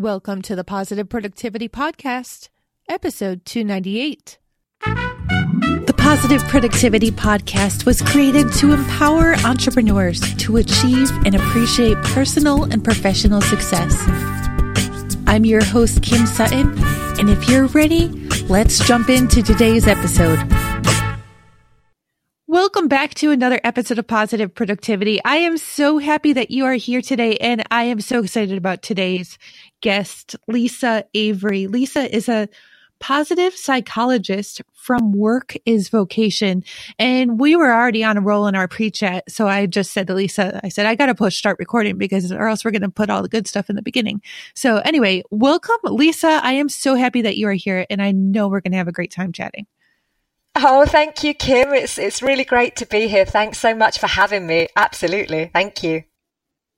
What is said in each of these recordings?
Welcome to the Positive Productivity Podcast, episode 298. The Positive Productivity Podcast was created to empower entrepreneurs to achieve and appreciate personal and professional success. I'm your host, Kim Sutton, and if you're ready, let's jump into today's episode. Welcome back to another episode of Positive Productivity. I am so happy that you are here today, and I am so excited about today's guest, Lisa Avery. Lisa is a positive psychologist from Work is Vocation. And we were already on a roll in our pre chat. So I just said to Lisa, I said, I got to push start recording because or else we're going to put all the good stuff in the beginning. So anyway, welcome, Lisa. I am so happy that you are here and I know we're going to have a great time chatting. Oh, thank you, Kim. It's it's really great to be here. Thanks so much for having me. Absolutely. Thank you.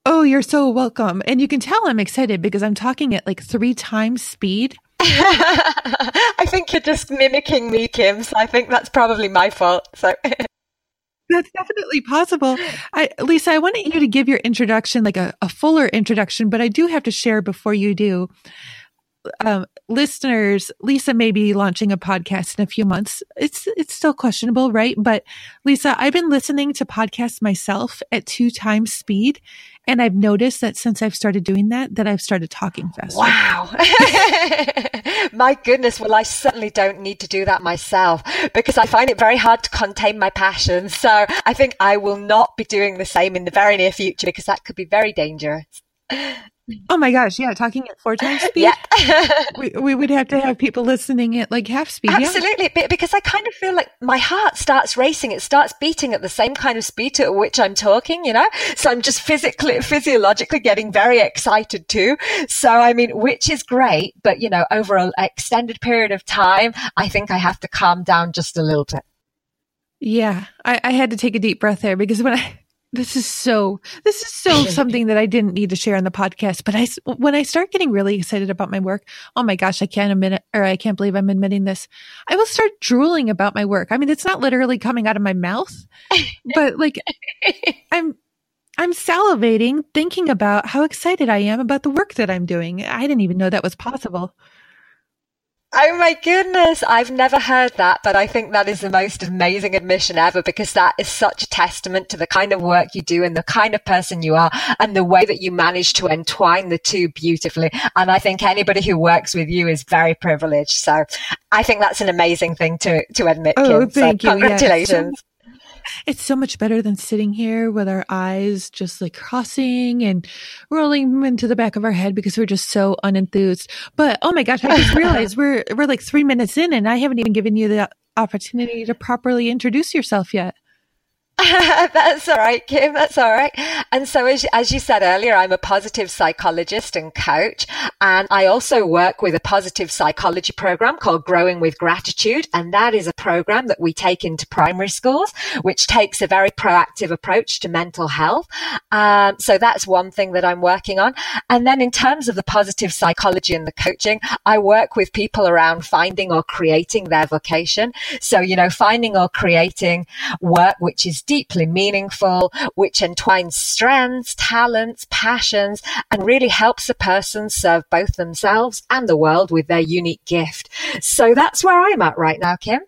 Oh, you're so welcome. And you can tell I'm excited because I'm talking at like three times speed. I think you're just mimicking me, Kim. So I think that's probably my fault. So that's definitely possible. I, Lisa, I wanted you to give your introduction, like a, a fuller introduction, but I do have to share before you do um, listeners, Lisa may be launching a podcast in a few months. It's it's still questionable, right? But Lisa, I've been listening to podcasts myself at two times speed, and I've noticed that since I've started doing that, that I've started talking faster. Wow, my goodness! Well, I certainly don't need to do that myself because I find it very hard to contain my passion. So I think I will not be doing the same in the very near future because that could be very dangerous. Oh my gosh, yeah, talking at four times speed. Yeah. we, we would have to have people listening at like half speed. Absolutely, yeah. because I kind of feel like my heart starts racing. It starts beating at the same kind of speed at which I'm talking, you know? So I'm just physically, physiologically getting very excited too. So, I mean, which is great, but you know, over an extended period of time, I think I have to calm down just a little bit. Yeah, I, I had to take a deep breath there because when I this is so, this is so something that I didn't need to share on the podcast. But I, when I start getting really excited about my work, oh my gosh, I can't admit it, or I can't believe I'm admitting this. I will start drooling about my work. I mean, it's not literally coming out of my mouth, but like I'm, I'm salivating thinking about how excited I am about the work that I'm doing. I didn't even know that was possible. Oh my goodness. I've never heard that, but I think that is the most amazing admission ever because that is such a testament to the kind of work you do and the kind of person you are and the way that you manage to entwine the two beautifully. And I think anybody who works with you is very privileged. So I think that's an amazing thing to, to admit. Oh, thank so you. Congratulations. It's so much better than sitting here with our eyes just like crossing and rolling into the back of our head because we're just so unenthused. But oh my gosh, I just realized we're we're like three minutes in and I haven't even given you the opportunity to properly introduce yourself yet. That's all right, Kim. That's all right. And so, as, as you said earlier, I'm a positive psychologist and coach. And I also work with a positive psychology program called Growing with Gratitude. And that is a program that we take into primary schools, which takes a very proactive approach to mental health. Um, so that's one thing that I'm working on. And then in terms of the positive psychology and the coaching, I work with people around finding or creating their vocation. So, you know, finding or creating work which is deeply meaningful, which entwines strengths, talents, passions, and really helps a person serve both themselves and the world with their unique gift. So that's where I'm at right now, Kim.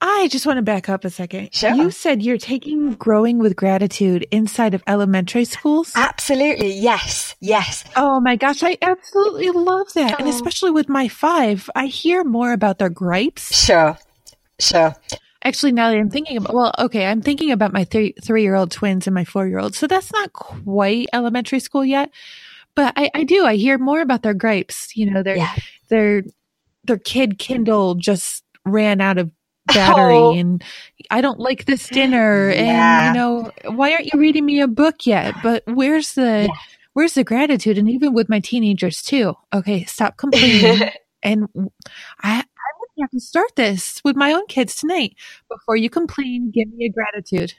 I just want to back up a second. Sure. You said you're taking growing with gratitude inside of elementary schools? Absolutely. Yes. Yes. Oh my gosh. I absolutely love that. Oh. And especially with my five, I hear more about their gripes. Sure. Sure. Actually, now that I'm thinking about, well, okay, I'm thinking about my three, three year old twins and my four year old. So that's not quite elementary school yet, but I, I do. I hear more about their gripes. You know, their, yeah. their, their kid Kindle just ran out of battery oh. and I don't like this dinner. Yeah. And, you know, why aren't you reading me a book yet? But where's the, yeah. where's the gratitude? And even with my teenagers too. Okay. Stop complaining. and I, have to start this with my own kids tonight. Before you complain, give me a gratitude.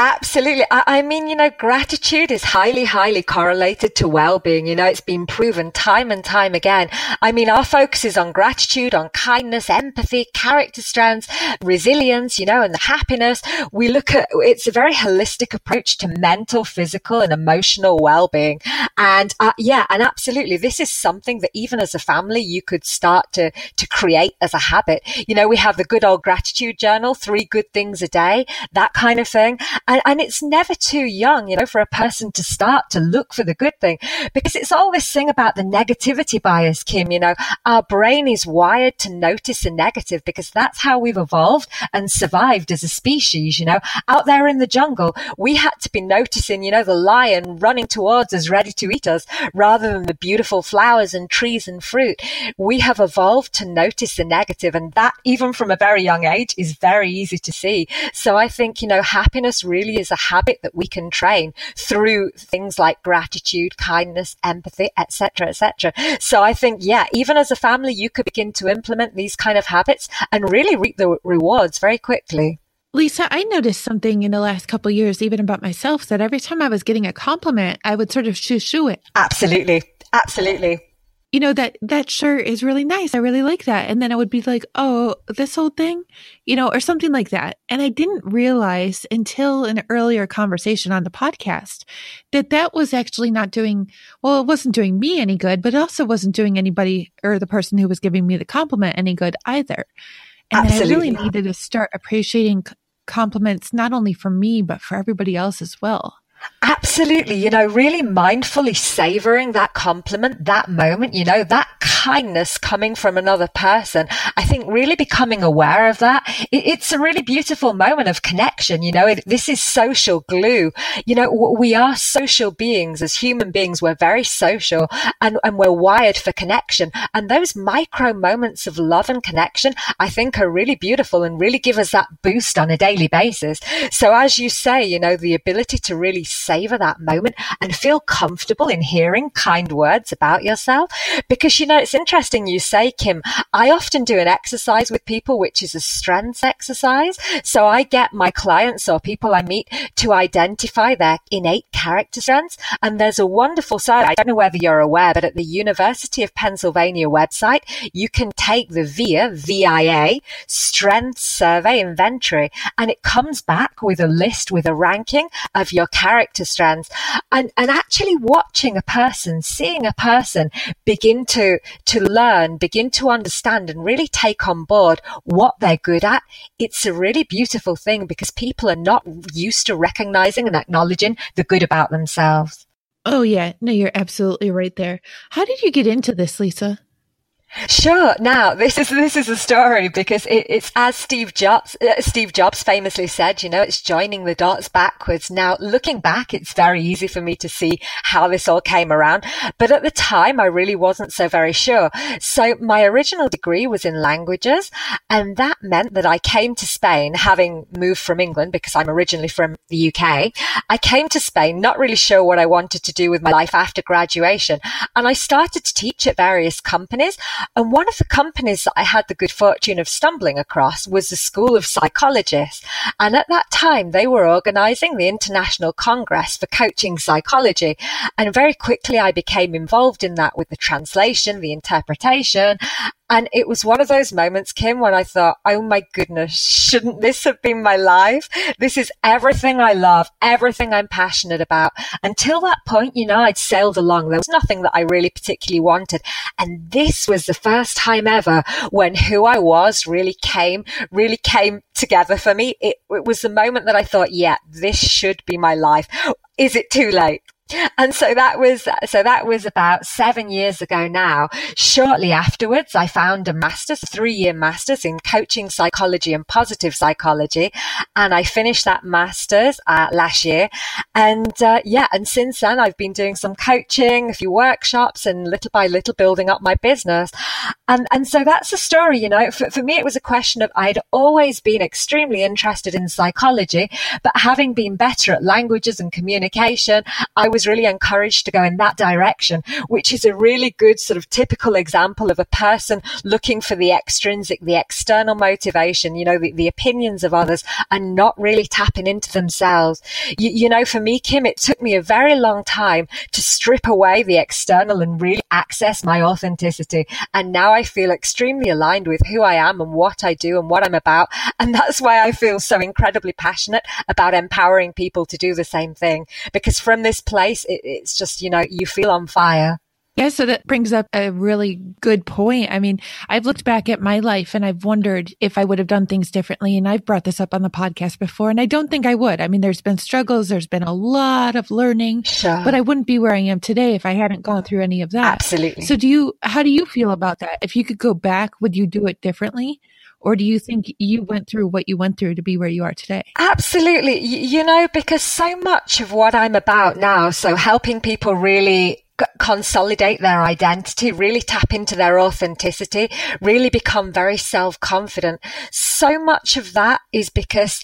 Absolutely. I, I, mean, you know, gratitude is highly, highly correlated to well-being. You know, it's been proven time and time again. I mean, our focus is on gratitude, on kindness, empathy, character strengths, resilience, you know, and the happiness. We look at, it's a very holistic approach to mental, physical and emotional well-being. And uh, yeah, and absolutely, this is something that even as a family, you could start to, to create as a habit. You know, we have the good old gratitude journal, three good things a day, that kind of thing. And, and it's never too young, you know, for a person to start to look for the good thing because it's all this thing about the negativity bias, Kim. You know, our brain is wired to notice the negative because that's how we've evolved and survived as a species. You know, out there in the jungle, we had to be noticing, you know, the lion running towards us, ready to eat us, rather than the beautiful flowers and trees and fruit. We have evolved to notice the negative, and that, even from a very young age, is very easy to see. So I think, you know, happiness really really is a habit that we can train through things like gratitude, kindness, empathy, etc., etc. So I think, yeah, even as a family, you could begin to implement these kind of habits and really reap the rewards very quickly. Lisa, I noticed something in the last couple years, even about myself, that every time I was getting a compliment, I would sort of shoo shoo it. Absolutely. Absolutely you know, that, that shirt is really nice. I really like that. And then I would be like, oh, this old thing, you know, or something like that. And I didn't realize until an earlier conversation on the podcast that that was actually not doing, well, it wasn't doing me any good, but it also wasn't doing anybody or the person who was giving me the compliment any good either. And I really needed to start appreciating compliments, not only for me, but for everybody else as well. Absolutely. You know, really mindfully savoring that compliment, that moment, you know, that kindness coming from another person. I think really becoming aware of that. It, it's a really beautiful moment of connection. You know, it, this is social glue. You know, we are social beings as human beings. We're very social and, and we're wired for connection. And those micro moments of love and connection, I think are really beautiful and really give us that boost on a daily basis. So as you say, you know, the ability to really savor that moment and feel comfortable in hearing kind words about yourself. Because, you know, it's interesting you say, Kim, I often do an exercise with people, which is a strengths exercise. So I get my clients or people I meet to identify their innate character strengths. And there's a wonderful site. I don't know whether you're aware, but at the University of Pennsylvania website, you can take the VIA, VIA strengths survey inventory and it comes back with a list with a ranking of your character character strands and, and actually watching a person, seeing a person begin to, to learn, begin to understand and really take on board what they're good at. It's a really beautiful thing because people are not used to recognizing and acknowledging the good about themselves. Oh, yeah. No, you're absolutely right there. How did you get into this, Lisa? Sure. Now, this is this is a story because it, it's as Steve Jobs uh, Steve Jobs famously said. You know, it's joining the dots backwards. Now, looking back, it's very easy for me to see how this all came around. But at the time, I really wasn't so very sure. So, my original degree was in languages, and that meant that I came to Spain, having moved from England because I'm originally from the UK. I came to Spain, not really sure what I wanted to do with my life after graduation, and I started to teach at various companies. And one of the companies that I had the good fortune of stumbling across was the School of Psychologists. And at that time, they were organizing the International Congress for Coaching Psychology. And very quickly, I became involved in that with the translation, the interpretation, and it was one of those moments, Kim, when I thought, oh my goodness, shouldn't this have been my life? This is everything I love, everything I'm passionate about. Until that point, you know, I'd sailed along. There was nothing that I really particularly wanted. And this was the first time ever when who I was really came, really came together for me. It, it was the moment that I thought, yeah, this should be my life. Is it too late? And so that was, so that was about seven years ago now. Shortly afterwards, I found a master's, three year master's in coaching psychology and positive psychology. And I finished that master's uh, last year. And uh, yeah, and since then I've been doing some coaching, a few workshops and little by little building up my business. And, and so that's the story, you know, for, for me, it was a question of I'd always been extremely interested in psychology, but having been better at languages and communication, I was was really encouraged to go in that direction, which is a really good sort of typical example of a person looking for the extrinsic, the external motivation, you know, the, the opinions of others and not really tapping into themselves. You, you know, for me, Kim, it took me a very long time to strip away the external and really access my authenticity. And now I feel extremely aligned with who I am and what I do and what I'm about. And that's why I feel so incredibly passionate about empowering people to do the same thing. Because from this place, it, it's just, you know, you feel on fire. Yeah, so that brings up a really good point. I mean, I've looked back at my life and I've wondered if I would have done things differently. And I've brought this up on the podcast before, and I don't think I would. I mean, there's been struggles, there's been a lot of learning, sure. but I wouldn't be where I am today if I hadn't gone through any of that. Absolutely. So, do you, how do you feel about that? If you could go back, would you do it differently? Or do you think you went through what you went through to be where you are today? Absolutely. You know, because so much of what I'm about now, so helping people really consolidate their identity, really tap into their authenticity, really become very self confident. So much of that is because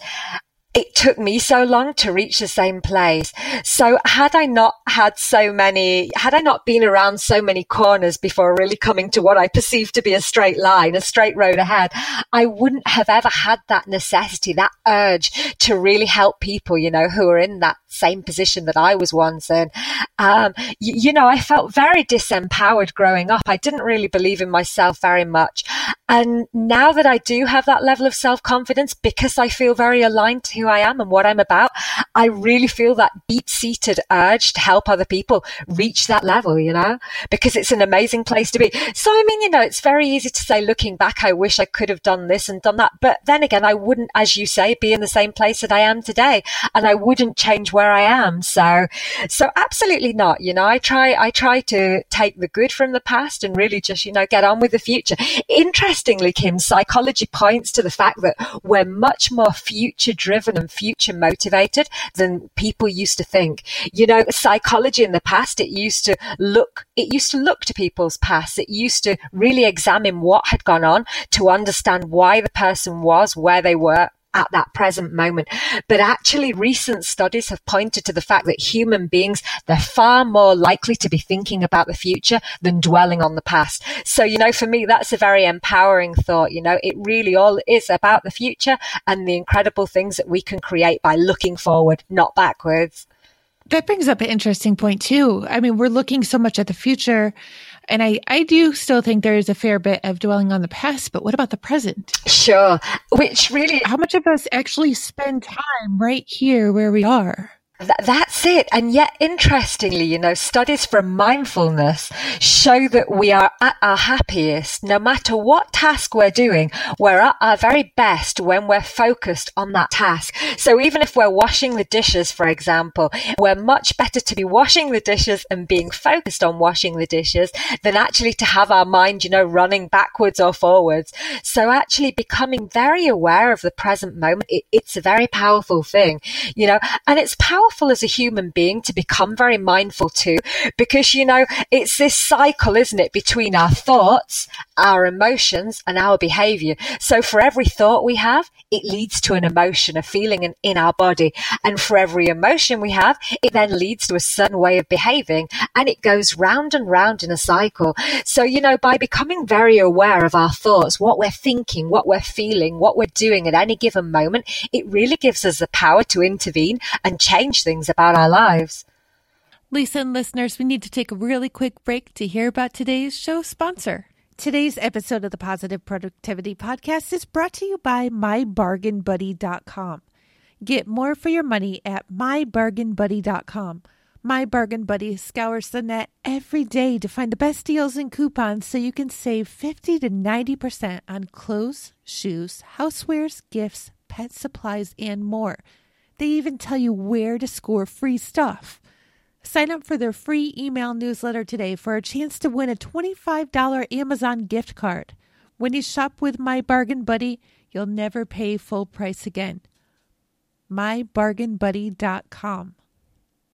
it took me so long to reach the same place. So had I not had so many, had I not been around so many corners before really coming to what I perceive to be a straight line, a straight road ahead, I wouldn't have ever had that necessity, that urge to really help people, you know, who are in that same position that I was once in. Um, you, you know, I felt very disempowered growing up. I didn't really believe in myself very much. And now that I do have that level of self confidence because I feel very aligned to I am and what I'm about, I really feel that deep seated urge to help other people reach that level, you know, because it's an amazing place to be. So, I mean, you know, it's very easy to say looking back, I wish I could have done this and done that. But then again, I wouldn't, as you say, be in the same place that I am today and I wouldn't change where I am. So, so absolutely not. You know, I try, I try to take the good from the past and really just, you know, get on with the future. Interestingly, Kim, psychology points to the fact that we're much more future driven and future motivated than people used to think. You know, psychology in the past, it used to look, it used to look to people's past. It used to really examine what had gone on to understand why the person was where they were at that present moment. But actually, recent studies have pointed to the fact that human beings, they're far more likely to be thinking about the future than dwelling on the past. So, you know, for me, that's a very empowering thought. You know, it really all is about the future and the incredible things that we can create by looking forward, not backwards. That brings up an interesting point too. I mean, we're looking so much at the future and I, I do still think there is a fair bit of dwelling on the past, but what about the present? Sure. Which really. How much of us actually spend time right here where we are? Th- that's it. And yet, interestingly, you know, studies from mindfulness show that we are at our happiest no matter what task we're doing. We're at our very best when we're focused on that task. So even if we're washing the dishes, for example, we're much better to be washing the dishes and being focused on washing the dishes than actually to have our mind, you know, running backwards or forwards. So actually becoming very aware of the present moment, it, it's a very powerful thing, you know, and it's powerful powerful as a human being to become very mindful too, because, you know, it's this cycle, isn't it, between our thoughts, our emotions and our behavior. So for every thought we have, it leads to an emotion, a feeling in, in our body. And for every emotion we have, it then leads to a certain way of behaving and it goes round and round in a cycle. So, you know, by becoming very aware of our thoughts, what we're thinking, what we're feeling, what we're doing at any given moment, it really gives us the power to intervene and change things about our lives. Lisa and listeners, we need to take a really quick break to hear about today's show sponsor. Today's episode of the Positive Productivity Podcast is brought to you by MyBargainBuddy.com. Get more for your money at MyBargainBuddy.com. My Bargain Buddy scours the net every day to find the best deals and coupons so you can save 50 to 90% on clothes, shoes, housewares, gifts, pet supplies, and more. They even tell you where to score free stuff. Sign up for their free email newsletter today for a chance to win a $25 Amazon gift card. When you shop with My Bargain Buddy, you'll never pay full price again. MyBargainBuddy.com.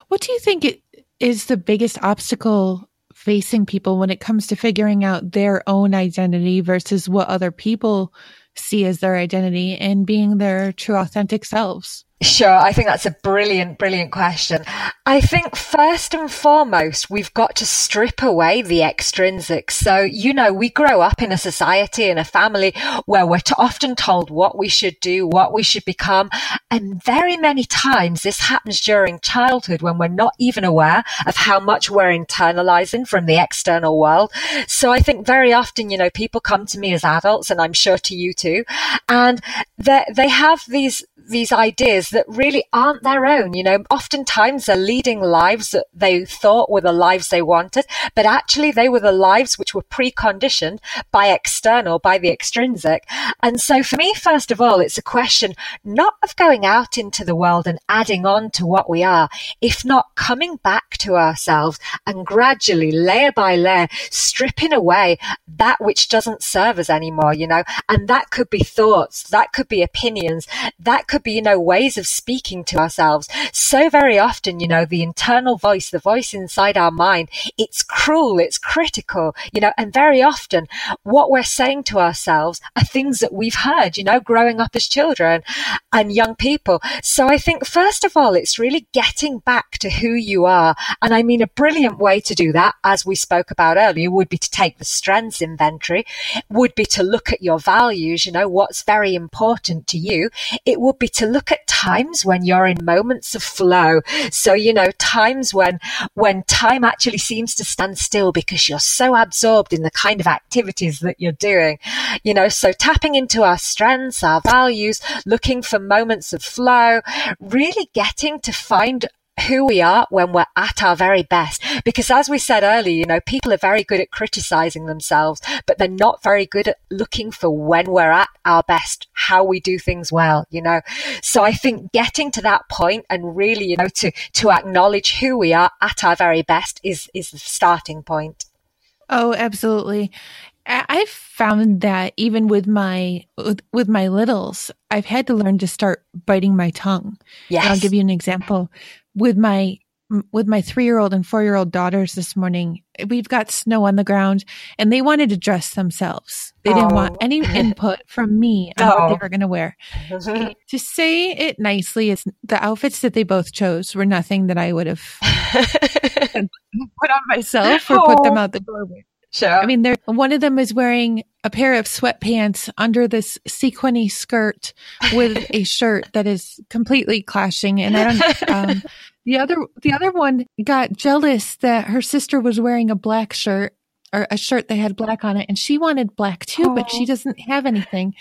What do you think is the biggest obstacle facing people when it comes to figuring out their own identity versus what other people see as their identity and being their true authentic selves? Sure. I think that's a brilliant, brilliant question. I think first and foremost, we've got to strip away the extrinsic. So, you know, we grow up in a society, in a family where we're often told what we should do, what we should become. And very many times this happens during childhood when we're not even aware of how much we're internalizing from the external world. So I think very often, you know, people come to me as adults and I'm sure to you too, and they, they have these these ideas that really aren't their own. You know, oftentimes they're leading lives that they thought were the lives they wanted, but actually they were the lives which were preconditioned by external, by the extrinsic. And so for me, first of all, it's a question not of going out into the world and adding on to what we are, if not coming back to ourselves and gradually, layer by layer, stripping away that which doesn't serve us anymore, you know, and that could be thoughts, that could be opinions, that could be, you know, ways of speaking to ourselves. So very often, you know, the internal voice, the voice inside our mind, it's cruel, it's critical, you know, and very often what we're saying to ourselves are things that we've heard, you know, growing up as children and young people. So I think first of all, it's really getting back to who you are. And I mean, a brilliant way to do that, as we spoke about earlier, would be to take the strengths inventory, would be to look at your values, you know, what's very important to you. It would be to look at times when you're in moments of flow. So, you know, times when, when time actually seems to stand still because you're so absorbed in the kind of activities that you're doing, you know, so tapping into our strengths, our values, looking for moments of flow, really getting to find who we are when we're at our very best. Because as we said earlier, you know, people are very good at criticizing themselves, but they're not very good at looking for when we're at our best, how we do things well, you know. So I think getting to that point and really, you know, to, to acknowledge who we are at our very best is, is the starting point. Oh, absolutely. I've found that even with my with my littles, I've had to learn to start biting my tongue. Yes. And I'll give you an example with my with my three year old and four year old daughters this morning. We've got snow on the ground and they wanted to dress themselves. They oh. didn't want any oh. input from me on what they oh. were going to wear. to say it nicely, is the outfits that they both chose were nothing that I would have put on myself or put them oh. out the door with. Sure. I mean, there one of them is wearing a pair of sweatpants under this sequiny skirt with a shirt that is completely clashing. And I don't, um, the other, the other one got jealous that her sister was wearing a black shirt or a shirt that had black on it and she wanted black too, oh. but she doesn't have anything.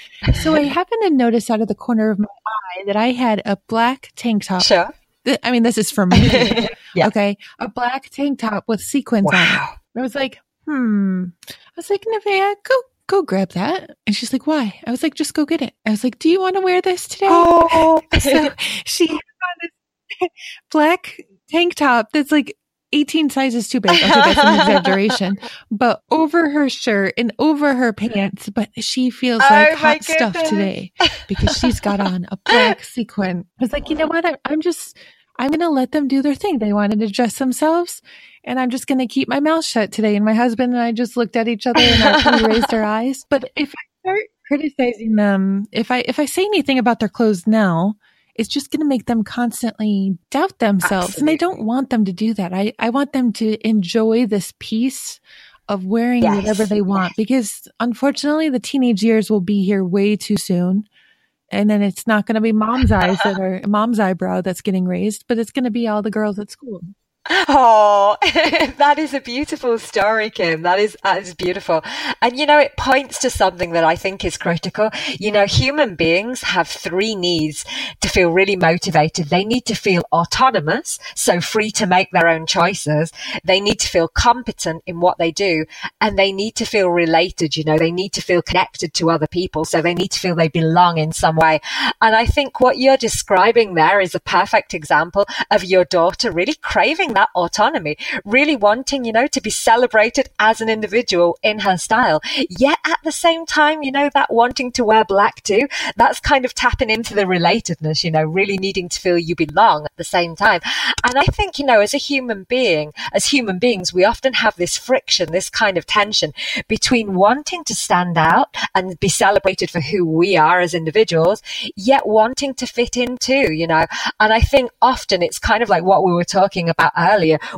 So I happened to notice out of the corner of my eye that I had a black tank top. Sure. I mean, this is for me. yeah. Okay. A black tank top with sequins wow. on it. I was like, hmm. I was like, Nevaeh, go go grab that. And she's like, why? I was like, just go get it. I was like, do you want to wear this today? Oh. so she had this black tank top that's like 18 sizes too big. Okay, that's an exaggeration. But over her shirt and over her pants, but she feels like oh hot stuff today because she's got on a black sequin. I was like, you know what? I'm just, I'm going to let them do their thing. They wanted to dress themselves and I'm just going to keep my mouth shut today. And my husband and I just looked at each other and raised our eyes. But if I start criticizing them, if I, if I say anything about their clothes now, it's just going to make them constantly doubt themselves. Absolutely. And I don't want them to do that. I, I want them to enjoy this piece of wearing yes. whatever they want yes. because unfortunately the teenage years will be here way too soon. And then it's not going to be mom's eyes that are mom's eyebrow that's getting raised, but it's going to be all the girls at school. Oh, that is a beautiful story, Kim. That is, that is beautiful. And you know, it points to something that I think is critical. You know, human beings have three needs to feel really motivated. They need to feel autonomous, so free to make their own choices. They need to feel competent in what they do and they need to feel related. You know, they need to feel connected to other people. So they need to feel they belong in some way. And I think what you're describing there is a perfect example of your daughter really craving that autonomy, really wanting, you know, to be celebrated as an individual in her style. Yet at the same time, you know, that wanting to wear black too, that's kind of tapping into the relatedness, you know, really needing to feel you belong at the same time. And I think, you know, as a human being, as human beings, we often have this friction, this kind of tension between wanting to stand out and be celebrated for who we are as individuals, yet wanting to fit in too, you know. And I think often it's kind of like what we were talking about earlier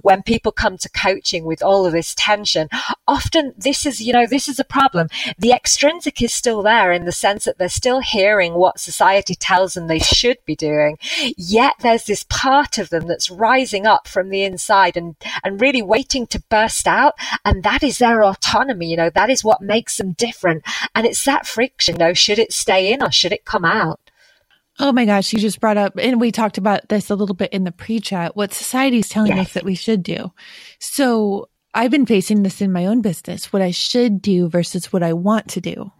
when people come to coaching with all of this tension. Often this is, you know, this is a problem. The extrinsic is still there in the sense that they're still hearing what society tells them they should be doing. Yet there's this part of them that's rising up from the inside and, and really waiting to burst out. And that is their autonomy. You know, that is what makes them different. And it's that friction, you know, should it stay in or should it come out? Oh my gosh, you just brought up, and we talked about this a little bit in the pre chat, what society is telling yes. us that we should do. So I've been facing this in my own business, what I should do versus what I want to do.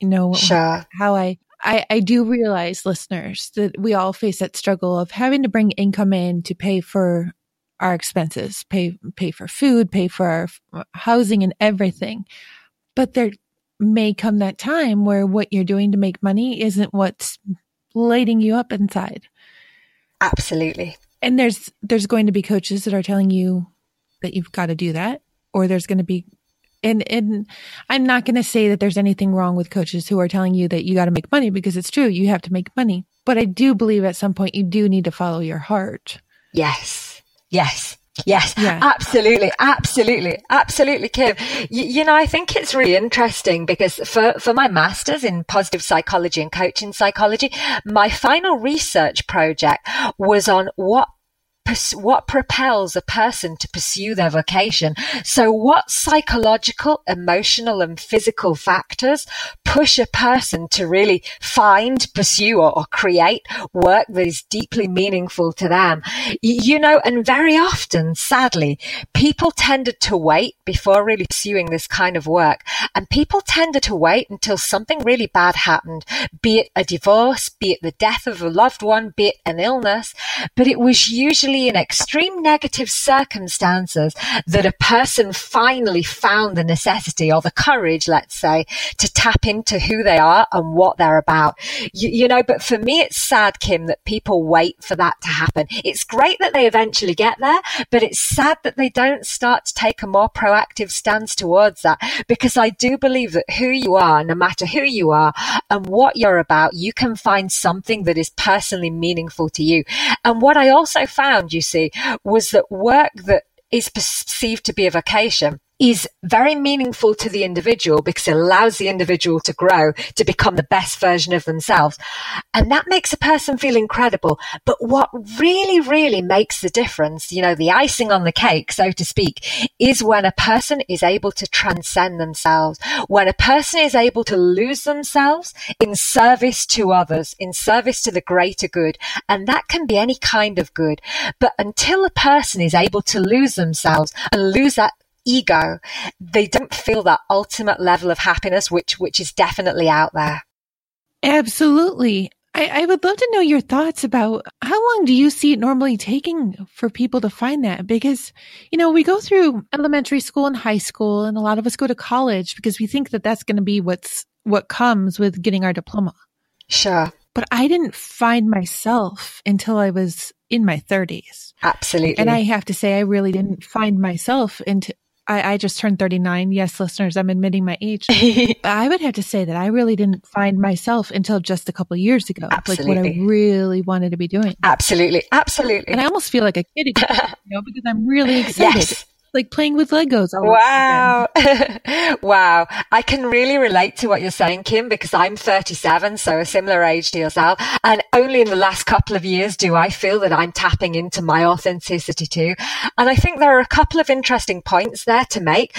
You know, sure. how I, I, I do realize listeners that we all face that struggle of having to bring income in to pay for our expenses, pay, pay for food, pay for our housing and everything. But there may come that time where what you're doing to make money isn't what's lighting you up inside. Absolutely. And there's there's going to be coaches that are telling you that you've got to do that or there's going to be and and I'm not going to say that there's anything wrong with coaches who are telling you that you got to make money because it's true you have to make money but I do believe at some point you do need to follow your heart. Yes. Yes. Yes, yeah. absolutely, absolutely, absolutely, Kim. You, you, know, I think it's really interesting because for, for my master's in positive psychology and coaching psychology, my final research project was on what what propels a person to pursue their vocation. So what psychological, emotional and physical factors push a person to really find, pursue or, or create work that is deeply meaningful to them? You know, and very often, sadly, people tended to wait before really pursuing this kind of work. And people tended to wait until something really bad happened, be it a divorce, be it the death of a loved one, be it an illness. But it was usually in extreme negative circumstances that a person finally found the necessity or the courage, let's say, to tap into who they are and what they're about. You, you know, but for me, it's sad, Kim, that people wait for that to happen. It's great that they eventually get there, but it's sad that they don't start to take a more proactive stance towards that because I do believe that who you are, no matter who you are and what you're about, you can find something that is personally meaningful to you. And what I also found you see, was that work that is perceived to be a vocation is very meaningful to the individual because it allows the individual to grow to become the best version of themselves. And that makes a person feel incredible. But what really, really makes the difference, you know, the icing on the cake, so to speak, is when a person is able to transcend themselves, when a person is able to lose themselves in service to others, in service to the greater good. And that can be any kind of good. But until a person is able to lose themselves and lose that ego, they don't feel that ultimate level of happiness, which, which is definitely out there. Absolutely. I, I, would love to know your thoughts about how long do you see it normally taking for people to find that? Because, you know, we go through elementary school and high school and a lot of us go to college because we think that that's going to be what's, what comes with getting our diploma. Sure. But I didn't find myself until I was in my 30s. Absolutely. And I have to say, I really didn't find myself into, I, I just turned 39. Yes, listeners, I'm admitting my age. I would have to say that I really didn't find myself until just a couple years ago, Absolutely. like what I really wanted to be doing. Absolutely. Absolutely. And I almost feel like a kid again, you know, because I'm really excited. Yes like playing with Legos. wow. wow. I can really relate to what you're saying, Kim, because I'm 37, so a similar age to yourself. And only in the last couple of years do I feel that I'm tapping into my authenticity too. And I think there are a couple of interesting points there to make.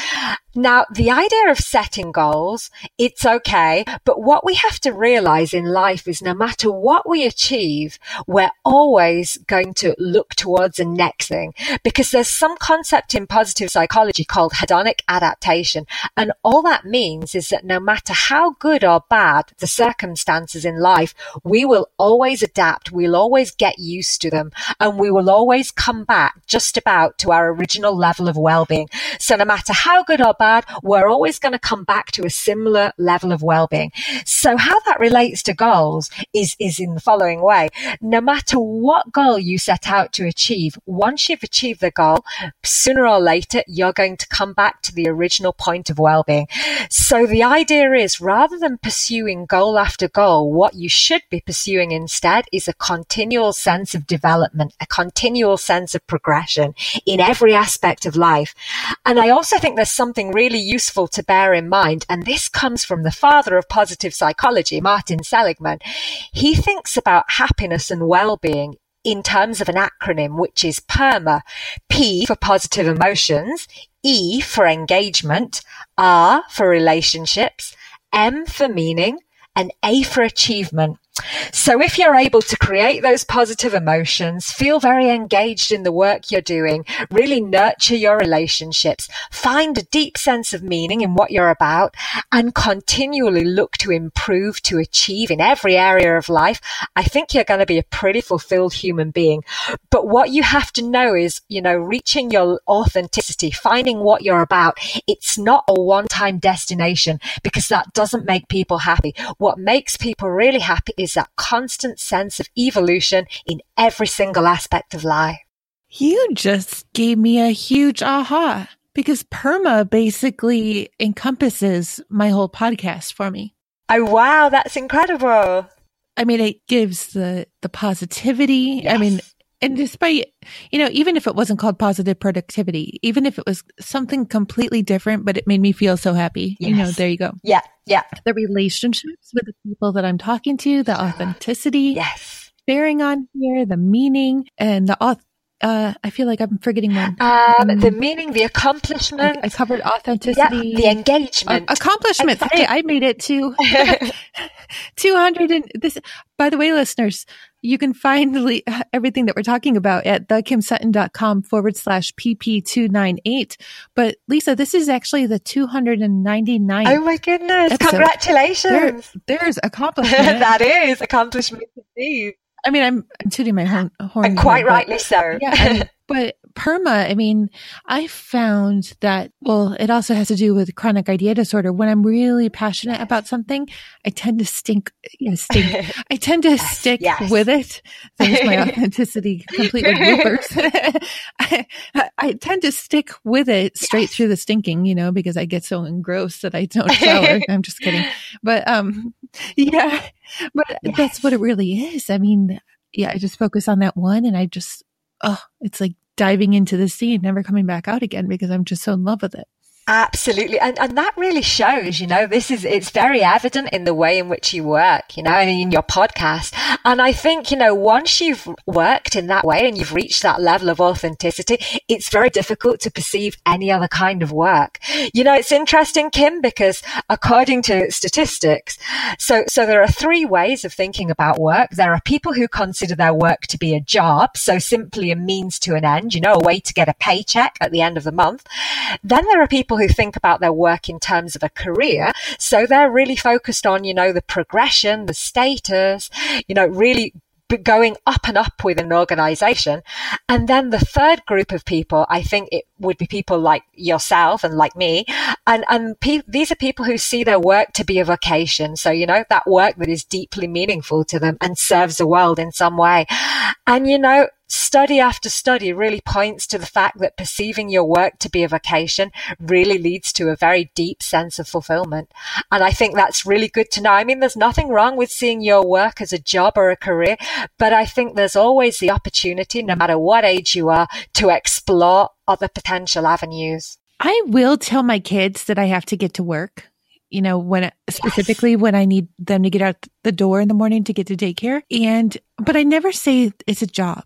Now, the idea of setting goals, it's okay. But what we have to realize in life is no matter what we achieve, we're always going to look towards the next thing because there's some concept in positive psychology called hedonic adaptation. And all that means is that no matter how good or bad the circumstances in life, we will always adapt. We'll always get used to them and we will always come back just about to our original level of well-being. So no matter how good or bad, we're always going to come back to a similar level of well-being. So how that relates to goals is, is in the following way. No matter what goal you set out to achieve, once you've achieved the goal, sooner or later, you're going to come back to the original point of well-being. So the idea is rather than pursuing goal after goal, what you should be pursuing instead is a continual sense of development, a continual sense of progression in every aspect of life. And I also think there's something really useful to bear in mind. And this comes from the father of positive psychology, Martin Seligman. He thinks about happiness and well-being in terms of an acronym, which is PERMA. P for positive emotions, E for engagement, R for relationships, M for meaning, and A for achievement. So if you're able to create those positive emotions, feel very engaged in the work you're doing, really nurture your relationships, find a deep sense of meaning in what you're about and continually look to improve, to achieve in every area of life, I think you're going to be a pretty fulfilled human being. But what you have to know is, you know, reaching your authenticity, finding what you're about. It's not a one time destination because that doesn't make people happy. What makes people really happy is is that constant sense of evolution in every single aspect of life. You just gave me a huge aha because PERMA basically encompasses my whole podcast for me. Oh, wow. That's incredible. I mean, it gives the, the positivity. Yes. I mean, and despite, you know, even if it wasn't called positive productivity, even if it was something completely different, but it made me feel so happy, yes. you know, there you go. Yeah. Yeah. The relationships with the people that I'm talking to, the authenticity. Yes. Sharing on here, the meaning and the auth- uh, I feel like I'm forgetting one. Um, um, the meaning, the accomplishment. I, I covered authenticity. Yeah, the engagement. Uh, accomplishments. Exactly. Hey, I made it to 200 and this, by the way, listeners, you can find the, everything that we're talking about at thekimsutton.com forward slash pp298. But Lisa, this is actually the 299. Oh my goodness. Episode. Congratulations. There, there's accomplishment. that is accomplishment indeed. I mean, I'm, I'm tooting my horn. horn and quite here, rightly but, so. Yeah. but PERMA, I mean, I found that, well, it also has to do with chronic idea disorder. When I'm really passionate about something, I tend to stink, you know, stink. I tend to yes, stick yes. with it. There's my authenticity complete with bloopers. I, I, tend to stick with it straight yes. through the stinking, you know, because I get so engrossed that I don't shower. I'm just kidding. But, um, yeah, but that's what it really is. I mean, yeah, I just focus on that one and I just, oh, it's like diving into the sea and never coming back out again because I'm just so in love with it. Absolutely. And, and that really shows, you know, this is, it's very evident in the way in which you work, you know, in your podcast. And I think, you know, once you've worked in that way and you've reached that level of authenticity, it's very difficult to perceive any other kind of work. You know, it's interesting, Kim, because according to statistics, so, so there are three ways of thinking about work. There are people who consider their work to be a job. So simply a means to an end, you know, a way to get a paycheck at the end of the month. Then there are people who think about their work in terms of a career. So they're really focused on, you know, the progression, the status, you know, really going up and up with an organization. And then the third group of people, I think it would be people like yourself and like me. And, and pe- these are people who see their work to be a vocation. So, you know, that work that is deeply meaningful to them and serves the world in some way. And, you know, study after study really points to the fact that perceiving your work to be a vocation really leads to a very deep sense of fulfillment. And I think that's really good to know. I mean, there's nothing wrong with seeing your work as a job or a career, but I think there's always the opportunity, no matter what age you are, to explore other potential avenues. I will tell my kids that I have to get to work you know, when specifically yes. when I need them to get out the door in the morning to get to daycare. And, but I never say it's a job.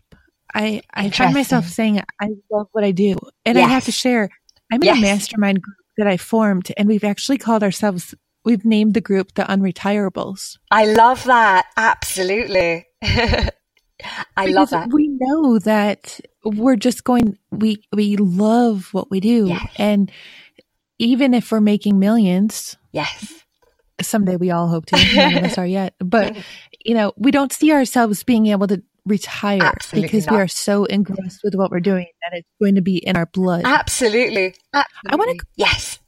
I, I find myself saying, I love what I do. And yes. I have to share, I'm in yes. a mastermind group that I formed and we've actually called ourselves, we've named the group the Unretirables. I love that. Absolutely. I because love that. We know that we're just going, we, we love what we do. Yes. And even if we're making millions. Yes. Someday we all hope to. None of us are yet. But, you know, we don't see ourselves being able to retire Absolutely because not. we are so engrossed with what we're doing that it's going to be in our blood. Absolutely. Absolutely. I want to, yes.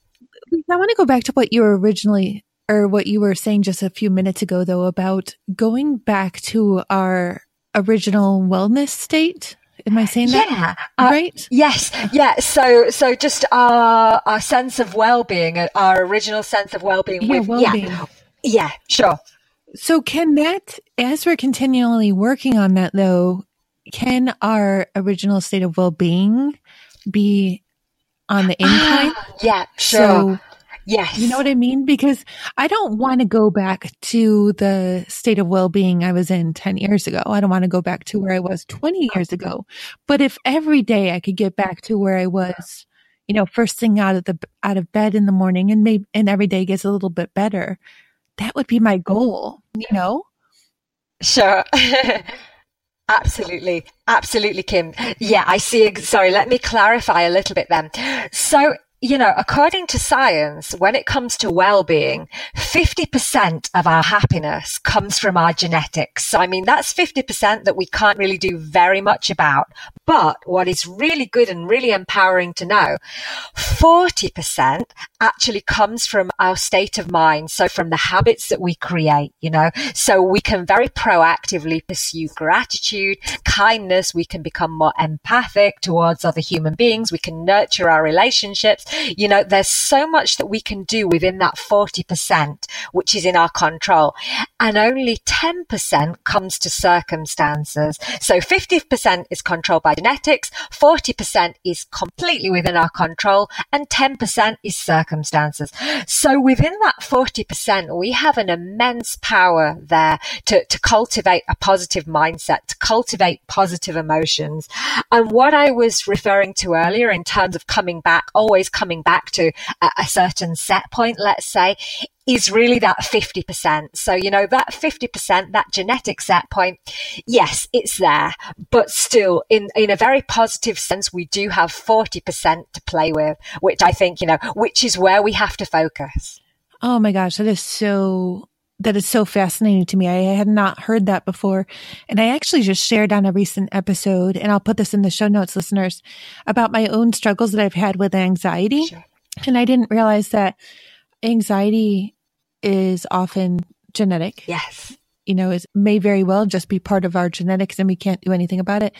I want to go back to what you were originally or what you were saying just a few minutes ago though about going back to our original wellness state Am I saying that yeah, uh, right? Yes, yeah. So, so just our our sense of well being, our original sense of well being. Yeah, well-being. Yeah, yeah, sure. So, can that, as we're continually working on that, though, can our original state of well being be on the ah, incline? yeah, sure. So, Yes. You know what I mean? Because I don't want to go back to the state of well-being I was in 10 years ago. I don't want to go back to where I was 20 years ago. But if every day I could get back to where I was, you know, first thing out of the, out of bed in the morning and maybe, and every day gets a little bit better, that would be my goal, you know? Sure. Absolutely. Absolutely, Kim. Yeah, I see. Sorry, let me clarify a little bit then. So you know, according to science, when it comes to well-being, 50% of our happiness comes from our genetics. So, I mean, that's 50% that we can't really do very much about. But what is really good and really empowering to know, 40% actually comes from our state of mind. So from the habits that we create, you know, so we can very proactively pursue gratitude, kindness. We can become more empathic towards other human beings. We can nurture our relationships. You know, there's so much that we can do within that 40%, which is in our control. And only 10% comes to circumstances. So 50% is controlled by genetics, 40% is completely within our control, and 10% is circumstances. So within that 40%, we have an immense power there to, to cultivate a positive mindset, to cultivate positive emotions. And what I was referring to earlier in terms of coming back, always coming back to a, a certain set point, let's say, is really that 50%. So, you know, that 50%, that genetic set point, yes, it's there, but still in, in a very positive sense, we do have 40% to play with, which I think, you know, which is where we have to focus. Oh my gosh, that is so that is so fascinating to me. I had not heard that before. And I actually just shared on a recent episode, and I'll put this in the show notes, listeners, about my own struggles that I've had with anxiety. Sure. And I didn't realize that anxiety is often genetic. Yes. You know, it may very well just be part of our genetics and we can't do anything about it.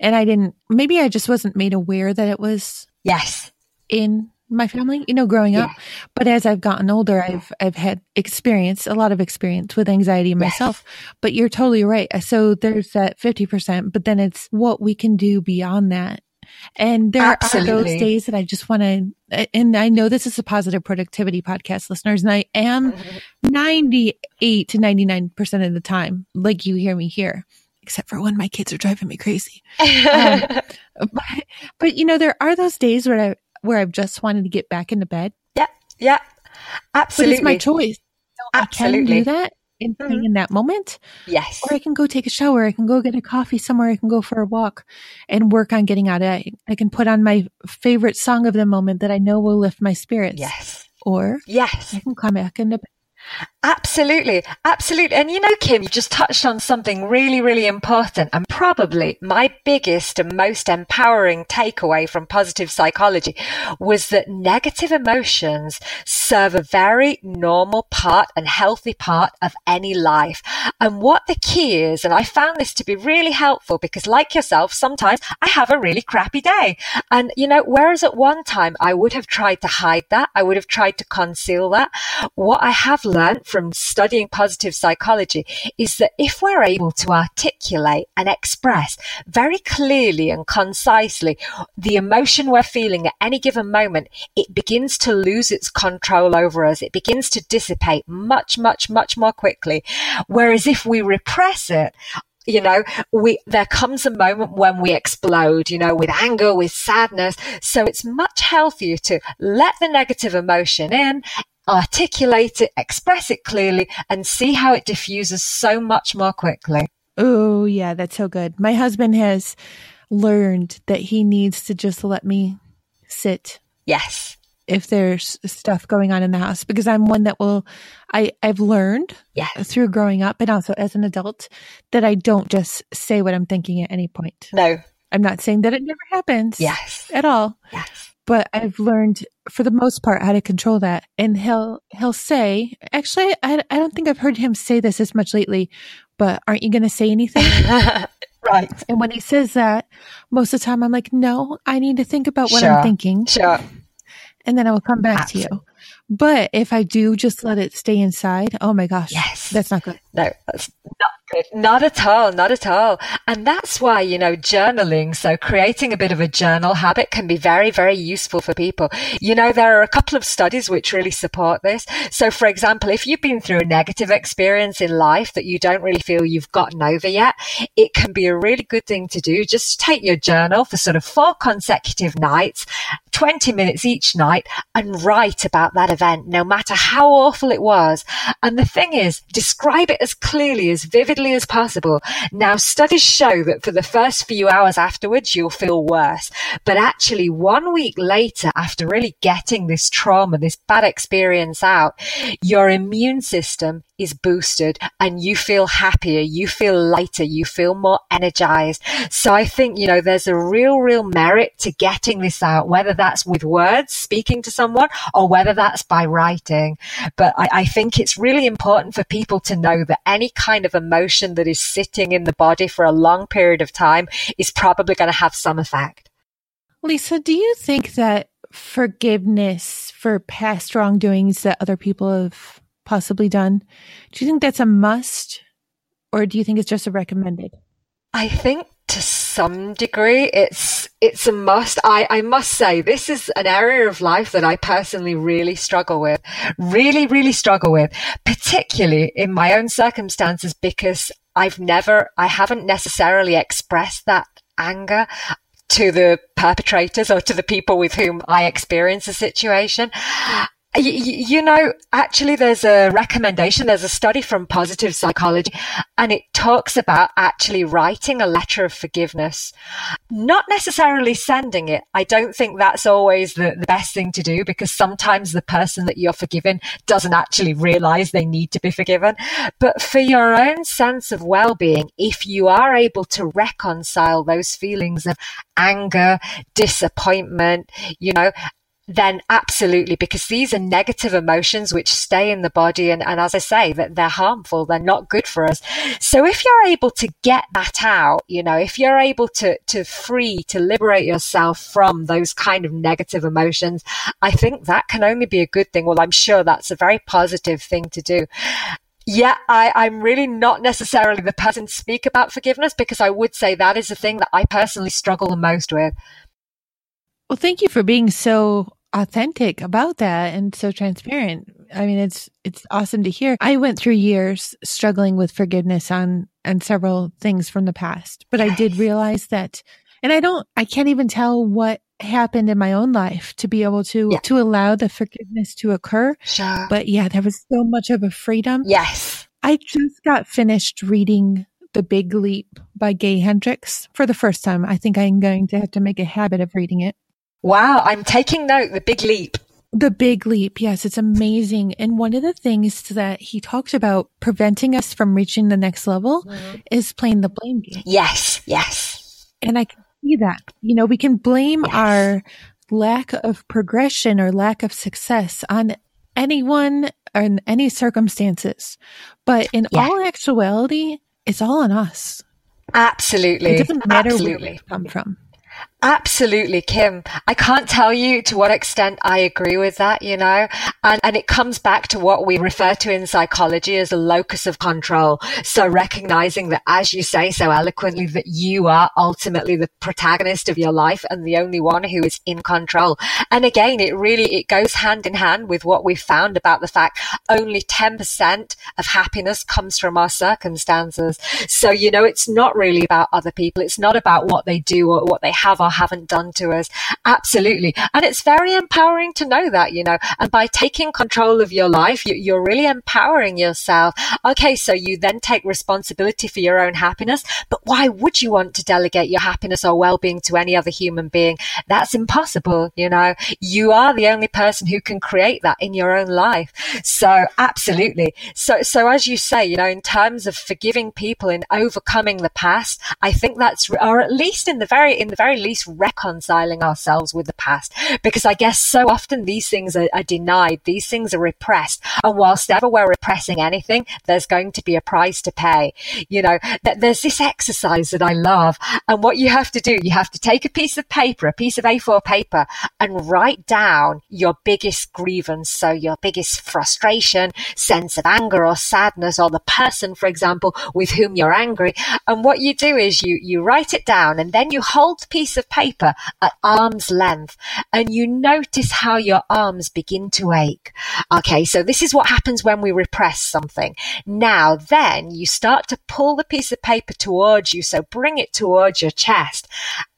And I didn't, maybe I just wasn't made aware that it was. Yes. In my family, you know, growing up. But as I've gotten older, I've, I've had experience, a lot of experience with anxiety myself. Yes. But you're totally right. So there's that 50%, but then it's what we can do beyond that and there Absolutely. are those days that I just want to, and I know this is a positive productivity podcast listeners, and I am 98 to 99% of the time, like you hear me here, except for when my kids are driving me crazy. Um, but, but, you know, there are those days where I, where I've just wanted to get back into bed. Yeah. Yeah. Absolutely. But it's my choice. So Absolutely. I can do that in, mm-hmm. in that moment. Yes. Or I can go take a shower. I can go get a coffee somewhere. I can go for a walk and work on getting out of it. I can put on my favorite song of the moment that I know will lift my spirits. Yes. Or yes, I can come back into Absolutely. Absolutely. And you know, Kim, you just touched on something really, really important and probably my biggest and most empowering takeaway from positive psychology was that negative emotions serve a very normal part and healthy part of any life. And what the key is, and I found this to be really helpful because like yourself, sometimes I have a really crappy day. And you know, whereas at one time I would have tried to hide that, I would have tried to conceal that. What I have learned from studying positive psychology is that if we're able to articulate and express very clearly and concisely the emotion we're feeling at any given moment, it begins to lose its control over us. It begins to dissipate much, much, much more quickly. Whereas if we repress it, you know, we, there comes a moment when we explode, you know, with anger, with sadness. So it's much healthier to let the negative emotion in, articulate it, express it clearly, and see how it diffuses so much more quickly. Oh, yeah, that's so good. My husband has learned that he needs to just let me sit. Yes. If there's stuff going on in the house, because I'm one that will, I, I've learned yes. through growing up and also as an adult that I don't just say what I'm thinking at any point. No. I'm not saying that it never happens. Yes. At all. Yes but I've learned for the most part how to control that. And he'll he'll say, actually, I I don't think I've heard him say this as much lately. But aren't you going to say anything? right. And when he says that, most of the time I'm like, no, I need to think about what sure. I'm thinking. Sure. And then I will come back Absolutely. to you. But if I do just let it stay inside, oh my gosh, yes, that's not good. No, that's not good. Not at all. Not at all. And that's why, you know, journaling. So creating a bit of a journal habit can be very, very useful for people. You know, there are a couple of studies which really support this. So for example, if you've been through a negative experience in life that you don't really feel you've gotten over yet, it can be a really good thing to do. Just take your journal for sort of four consecutive nights, 20 minutes each night and write about that event, no matter how awful it was. And the thing is, describe it as clearly, as vividly as possible. Now, studies show that for the first few hours afterwards, you'll feel worse. But actually, one week later, after really getting this trauma, this bad experience out, your immune system is boosted and you feel happier, you feel lighter, you feel more energized. So I think, you know, there's a real, real merit to getting this out, whether that's with words, speaking to someone, or whether that's by writing. But I, I think it's really important for people to know that any kind of emotion that is sitting in the body for a long period of time is probably going to have some effect. Lisa, do you think that forgiveness for past wrongdoings that other people have possibly done. Do you think that's a must or do you think it's just a recommended? I think to some degree it's it's a must. I, I must say this is an area of life that I personally really struggle with. Really, really struggle with, particularly in my own circumstances because I've never I haven't necessarily expressed that anger to the perpetrators or to the people with whom I experience a situation. You, you, know, actually, there's a recommendation. There's a study from positive psychology, and it talks about actually writing a letter of forgiveness, not necessarily sending it. I don't think that's always the, the best thing to do because sometimes the person that you're forgiving doesn't actually realize they need to be forgiven. But for your own sense of well being, if you are able to reconcile those feelings of anger, disappointment, you know, then absolutely, because these are negative emotions which stay in the body. And, and as I say, that they're harmful, they're not good for us. So if you're able to get that out, you know, if you're able to, to free, to liberate yourself from those kind of negative emotions, I think that can only be a good thing. Well, I'm sure that's a very positive thing to do. Yeah, I, I'm really not necessarily the person to speak about forgiveness because I would say that is the thing that I personally struggle the most with. Well, thank you for being so authentic about that and so transparent. I mean, it's it's awesome to hear. I went through years struggling with forgiveness on on several things from the past, but I did realize that and I don't I can't even tell what happened in my own life to be able to yeah. to allow the forgiveness to occur. Sure. But yeah, there was so much of a freedom. Yes. I just got finished reading The Big Leap by Gay Hendricks for the first time. I think I'm going to have to make a habit of reading it. Wow, I'm taking note. The big leap. The big leap. Yes, it's amazing. And one of the things that he talks about preventing us from reaching the next level mm-hmm. is playing the blame game. Yes, yes. And I can see that. You know, we can blame yes. our lack of progression or lack of success on anyone or in any circumstances. But in yeah. all actuality, it's all on us. Absolutely. It doesn't matter Absolutely. where we come from. Absolutely, Kim. I can't tell you to what extent I agree with that, you know, and, and it comes back to what we refer to in psychology as a locus of control. So recognizing that, as you say so eloquently, that you are ultimately the protagonist of your life and the only one who is in control. And again, it really, it goes hand in hand with what we found about the fact only 10% of happiness comes from our circumstances. So, you know, it's not really about other people. It's not about what they do or what they have or haven't done to us. Absolutely. And it's very empowering to know that, you know, and by taking control of your life, you're really empowering yourself. Okay. So you then take responsibility for your own happiness, but why would you want to delegate your happiness or well-being to any other human being? That's impossible. You know, you are the only person who can create that in your own life. So absolutely. So, so as you say, you know, in terms of forgiving people and overcoming the past, I think that's, or at least in the very, in the very least reconciling ourselves with the past. Because I guess so often these things are, are denied. These things are repressed. And whilst ever we're repressing anything, there's going to be a price to pay. You know, th- there's this exercise that I love. And what you have to do, you have to take a piece of paper, a piece of A4 paper and write down your biggest grievance. So your biggest frustration, sense of anger or sadness or the person, for example, with whom you're angry. And what you do is you, you write it down and then you hold the piece of paper at arm's length and you notice how your arms begin to ache. Okay. So this is what happens when we repress something. Now then you start to pull the piece of paper towards you. So bring it towards your chest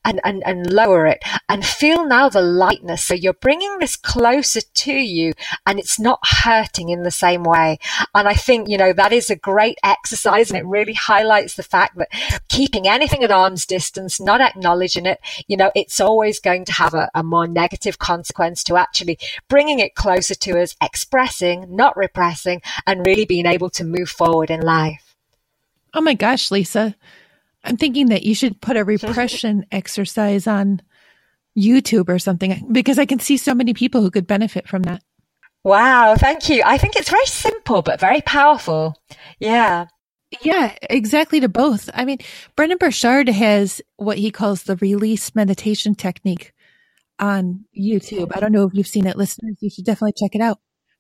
and, and, and lower it and feel now the lightness. So you're bringing this closer to you and it's not hurting in the same way. And I think, you know, that is a great exercise and it really highlights the fact that keeping anything at arm's distance, not acknowledging it, you know, it's always going to have a, a more negative consequence to actually bringing it closer to us, expressing, not repressing, and really being able to move forward in life. Oh my gosh, Lisa. I'm thinking that you should put a repression exercise on YouTube or something because I can see so many people who could benefit from that. Wow, thank you. I think it's very simple but very powerful. Yeah. Yeah, exactly to both. I mean, Brendan Burchard has what he calls the release meditation technique on YouTube. I don't know if you've seen it, listeners. You should definitely check it out.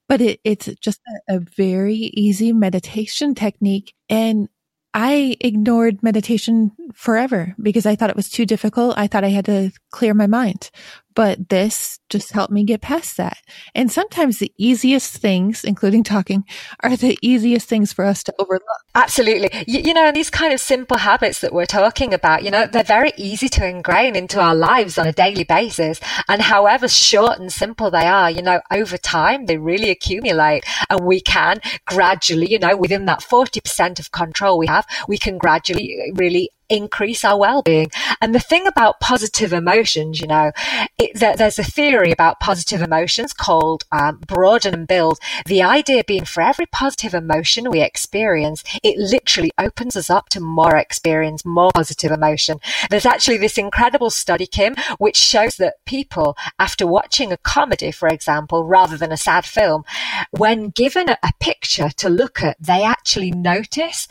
But it, it's just a, a very easy meditation technique. And I ignored meditation forever because I thought it was too difficult. I thought I had to clear my mind. But this just helped me get past that. And sometimes the easiest things, including talking, are the easiest things for us to overlook. Absolutely. You, you, know, these kind of simple habits that we're talking about, you know, they're very easy to ingrain into our lives on a daily basis. And however short and simple they are, you know, over time, they really accumulate and we can gradually, you know, within that 40% of control we have, we can gradually really increase our well-being. And the thing about positive emotions, you know, it, there, there's a theory about positive emotions called um, broaden and build. The idea being for every positive emotion we experience, it literally opens us up to more experience, more positive emotion. There's actually this incredible study, Kim, which shows that people, after watching a comedy, for example, rather than a sad film, when given a, a picture to look at, they actually notice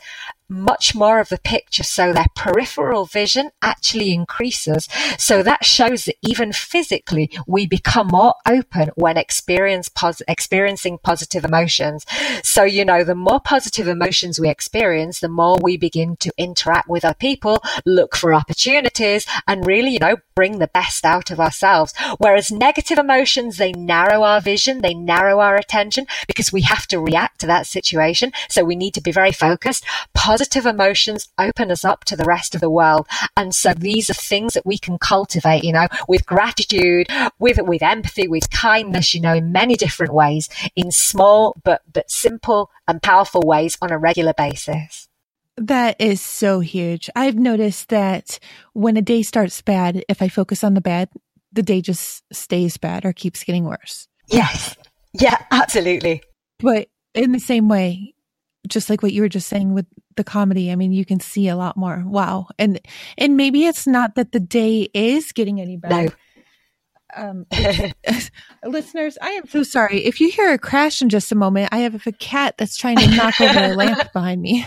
much more of the picture so their peripheral vision actually increases. So that shows that even physically we become more open when experience pos- experiencing positive emotions. So, you know, the more positive emotions we experience, the more we begin to interact with other people, look for opportunities and really, you know, bring the best out of ourselves. Whereas negative emotions, they narrow our vision, they narrow our attention because we have to react to that situation. So we need to be very focused. Positive emotions open us up to the rest of the world. And so these are things that we can cultivate, you know, with gratitude, with, with empathy, with kindness, you know, in many different ways, in small but, but simple and powerful ways on a regular basis. That is so huge. I've noticed that when a day starts bad, if I focus on the bad, the day just stays bad or keeps getting worse. Yes. Yeah, absolutely. But in the same way, just like what you were just saying with the comedy, I mean, you can see a lot more. Wow. And and maybe it's not that the day is getting any better. No. Um, listeners, I am so sorry. If you hear a crash in just a moment, I have a cat that's trying to knock over a lamp behind me.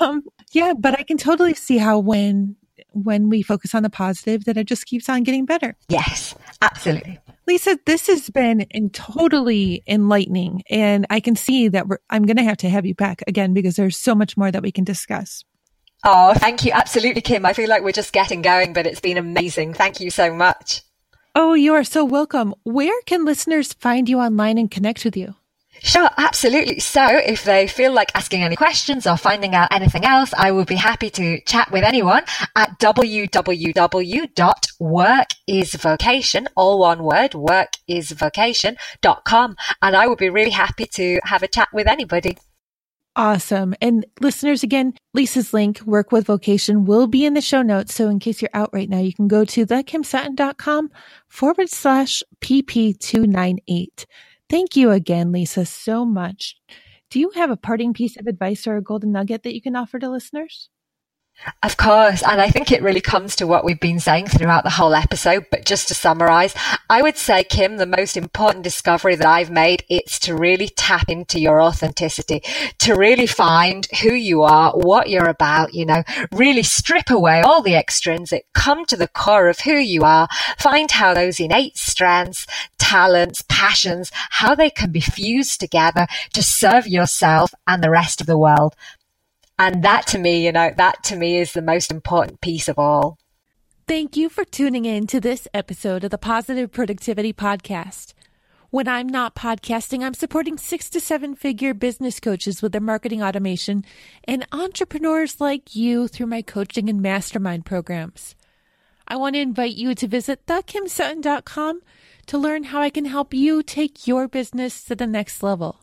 um, yeah, but I can totally see how when when we focus on the positive, that it just keeps on getting better. Yes, absolutely. Lisa, this has been in totally enlightening, and I can see that I'm going to have to have you back again because there's so much more that we can discuss. Oh, thank you. Absolutely, Kim. I feel like we're just getting going, but it's been amazing. Thank you so much. Oh, you are so welcome. Where can listeners find you online and connect with you? Sure, absolutely. So if they feel like asking any questions or finding out anything else, I would be happy to chat with anyone at www.workisvocation, all one word, workisvocation.com. And I would be really happy to have a chat with anybody. Awesome. And listeners, again, Lisa's link, Work with Vocation, will be in the show notes. So in case you're out right now, you can go to thekimsutton.com forward slash PP298. Thank you again, Lisa, so much. Do you have a parting piece of advice or a golden nugget that you can offer to listeners? Of course. And I think it really comes to what we've been saying throughout the whole episode. But just to summarize, I would say, Kim, the most important discovery that I've made is to really tap into your authenticity, to really find who you are, what you're about, you know, really strip away all the extrinsic, come to the core of who you are, find how those innate strengths, talents, passions, how they can be fused together to serve yourself and the rest of the world. And that to me, you know, that to me is the most important piece of all. Thank you for tuning in to this episode of the Positive Productivity Podcast. When I'm not podcasting, I'm supporting six to seven figure business coaches with their marketing automation and entrepreneurs like you through my coaching and mastermind programs. I want to invite you to visit thekimsutton.com to learn how I can help you take your business to the next level.